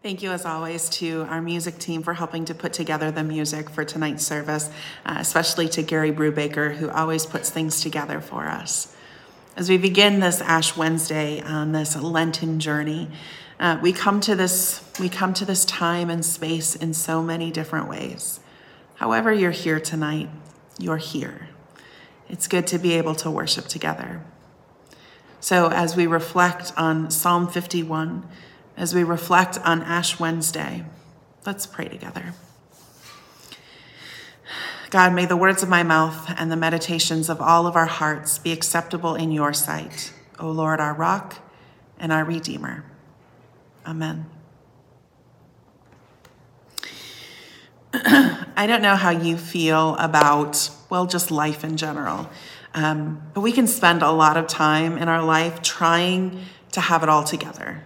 Thank you, as always, to our music team for helping to put together the music for tonight's service, uh, especially to Gary Brubaker, who always puts things together for us. As we begin this Ash Wednesday on this Lenten journey, uh, we come to this we come to this time and space in so many different ways. However, you're here tonight, you're here. It's good to be able to worship together. So, as we reflect on Psalm 51, as we reflect on Ash Wednesday, let's pray together. God, may the words of my mouth and the meditations of all of our hearts be acceptable in your sight, O Lord, our rock and our Redeemer. Amen. I don't know how you feel about, well, just life in general. Um, but we can spend a lot of time in our life trying to have it all together,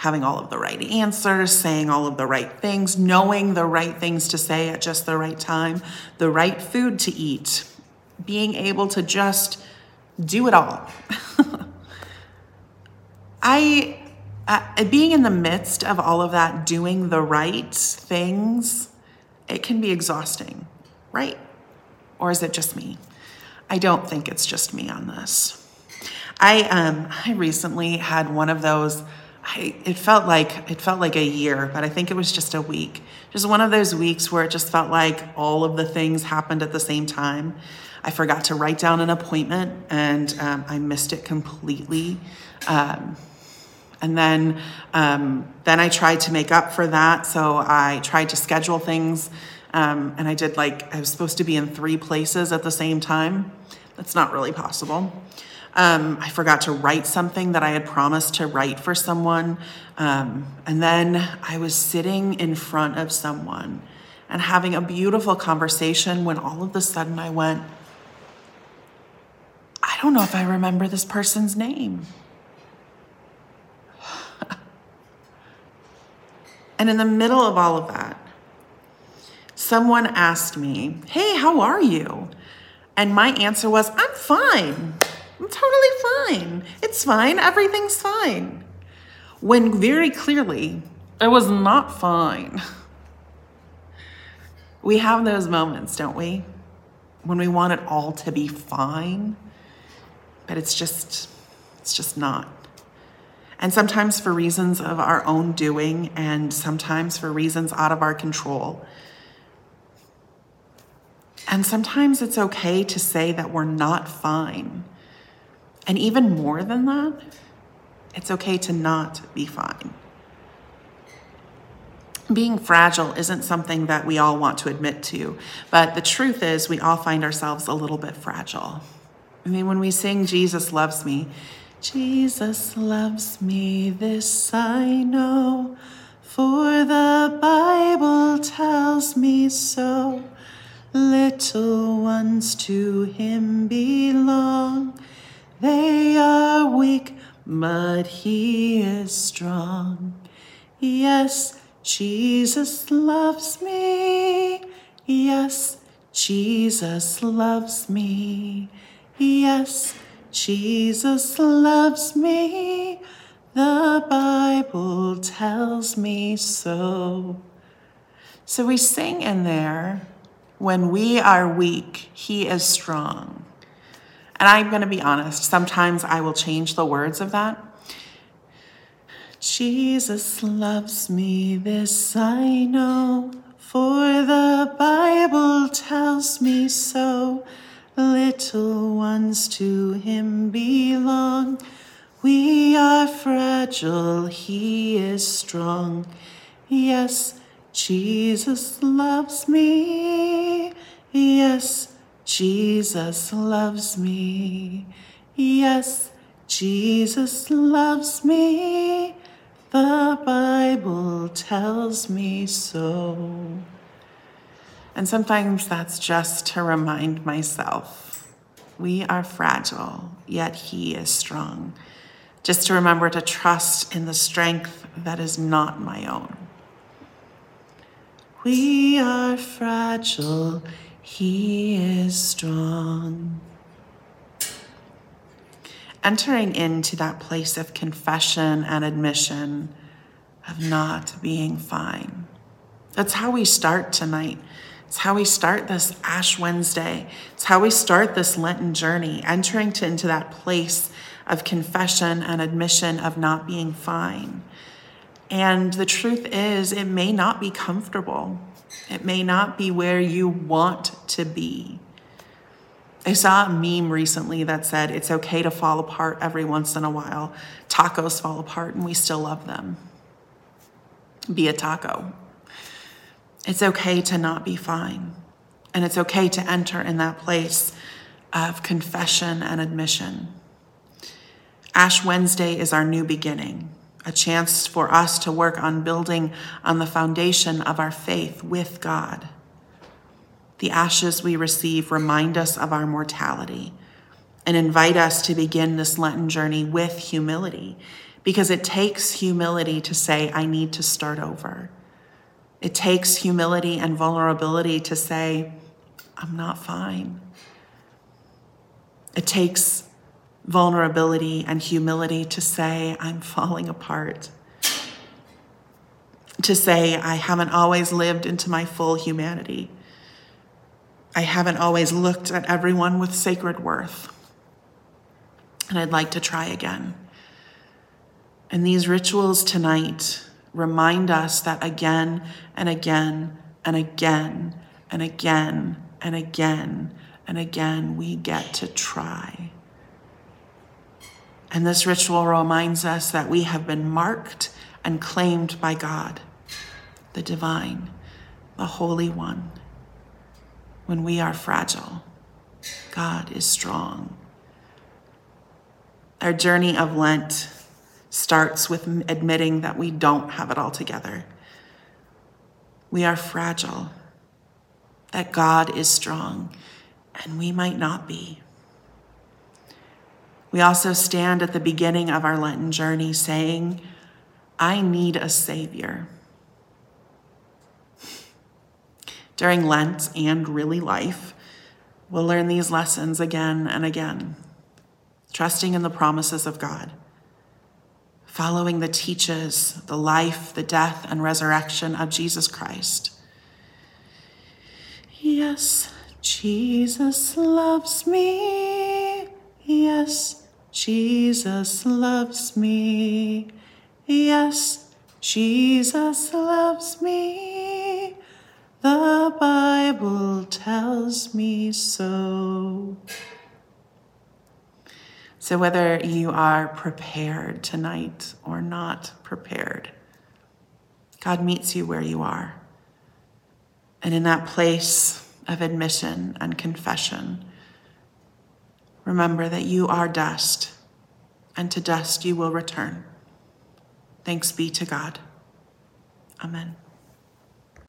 having all of the right answers, saying all of the right things, knowing the right things to say at just the right time, the right food to eat, being able to just do it all. I, uh, being in the midst of all of that, doing the right things, it can be exhausting, right? Or is it just me? I don't think it's just me on this. I um I recently had one of those I it felt like it felt like a year, but I think it was just a week. Just one of those weeks where it just felt like all of the things happened at the same time. I forgot to write down an appointment and um, I missed it completely. Um, and then, um, then I tried to make up for that. So I tried to schedule things, um, and I did like I was supposed to be in three places at the same time. That's not really possible. Um, I forgot to write something that I had promised to write for someone, um, and then I was sitting in front of someone and having a beautiful conversation when all of a sudden I went, I don't know if I remember this person's name. And in the middle of all of that, someone asked me, Hey, how are you? And my answer was, I'm fine. I'm totally fine. It's fine. Everything's fine. When very clearly, it was not fine. We have those moments, don't we? When we want it all to be fine, but it's just, it's just not and sometimes for reasons of our own doing, and sometimes for reasons out of our control. And sometimes it's okay to say that we're not fine. And even more than that, it's okay to not be fine. Being fragile isn't something that we all want to admit to, but the truth is, we all find ourselves a little bit fragile. I mean, when we sing Jesus Loves Me, Jesus loves me, this I know, for the Bible tells me so. Little ones to him belong. They are weak, but he is strong. Yes, Jesus loves me. Yes, Jesus loves me. Yes, Jesus loves me, the Bible tells me so. So we sing in there, when we are weak, he is strong. And I'm going to be honest, sometimes I will change the words of that. Jesus loves me, this I know, for the Bible tells me so. Little ones to him belong. We are fragile, he is strong. Yes, Jesus loves me. Yes, Jesus loves me. Yes, Jesus loves me. The Bible tells me so. And sometimes that's just to remind myself we are fragile, yet He is strong. Just to remember to trust in the strength that is not my own. We are fragile, He is strong. Entering into that place of confession and admission of not being fine. That's how we start tonight. It's how we start this Ash Wednesday. It's how we start this Lenten journey, entering to, into that place of confession and admission of not being fine. And the truth is, it may not be comfortable. It may not be where you want to be. I saw a meme recently that said it's okay to fall apart every once in a while. Tacos fall apart and we still love them. Be a taco. It's okay to not be fine. And it's okay to enter in that place of confession and admission. Ash Wednesday is our new beginning, a chance for us to work on building on the foundation of our faith with God. The ashes we receive remind us of our mortality and invite us to begin this Lenten journey with humility because it takes humility to say, I need to start over. It takes humility and vulnerability to say, I'm not fine. It takes vulnerability and humility to say, I'm falling apart. To say, I haven't always lived into my full humanity. I haven't always looked at everyone with sacred worth. And I'd like to try again. And these rituals tonight remind us that again and again and again and again and again and again we get to try. And this ritual reminds us that we have been marked and claimed by God, the divine, the Holy One. When we are fragile, God is strong. Our journey of Lent starts with admitting that we don't have it all together. We are fragile, that God is strong, and we might not be. We also stand at the beginning of our Lenten journey saying, I need a Savior. During Lent and really life, we'll learn these lessons again and again, trusting in the promises of God following the teaches, the life, the death, and resurrection of Jesus Christ. Yes, Jesus loves me. Yes, Jesus loves me. Yes, Jesus loves me. The Bible tells me so. So, whether you are prepared tonight or not prepared, God meets you where you are. And in that place of admission and confession, remember that you are dust, and to dust you will return. Thanks be to God. Amen.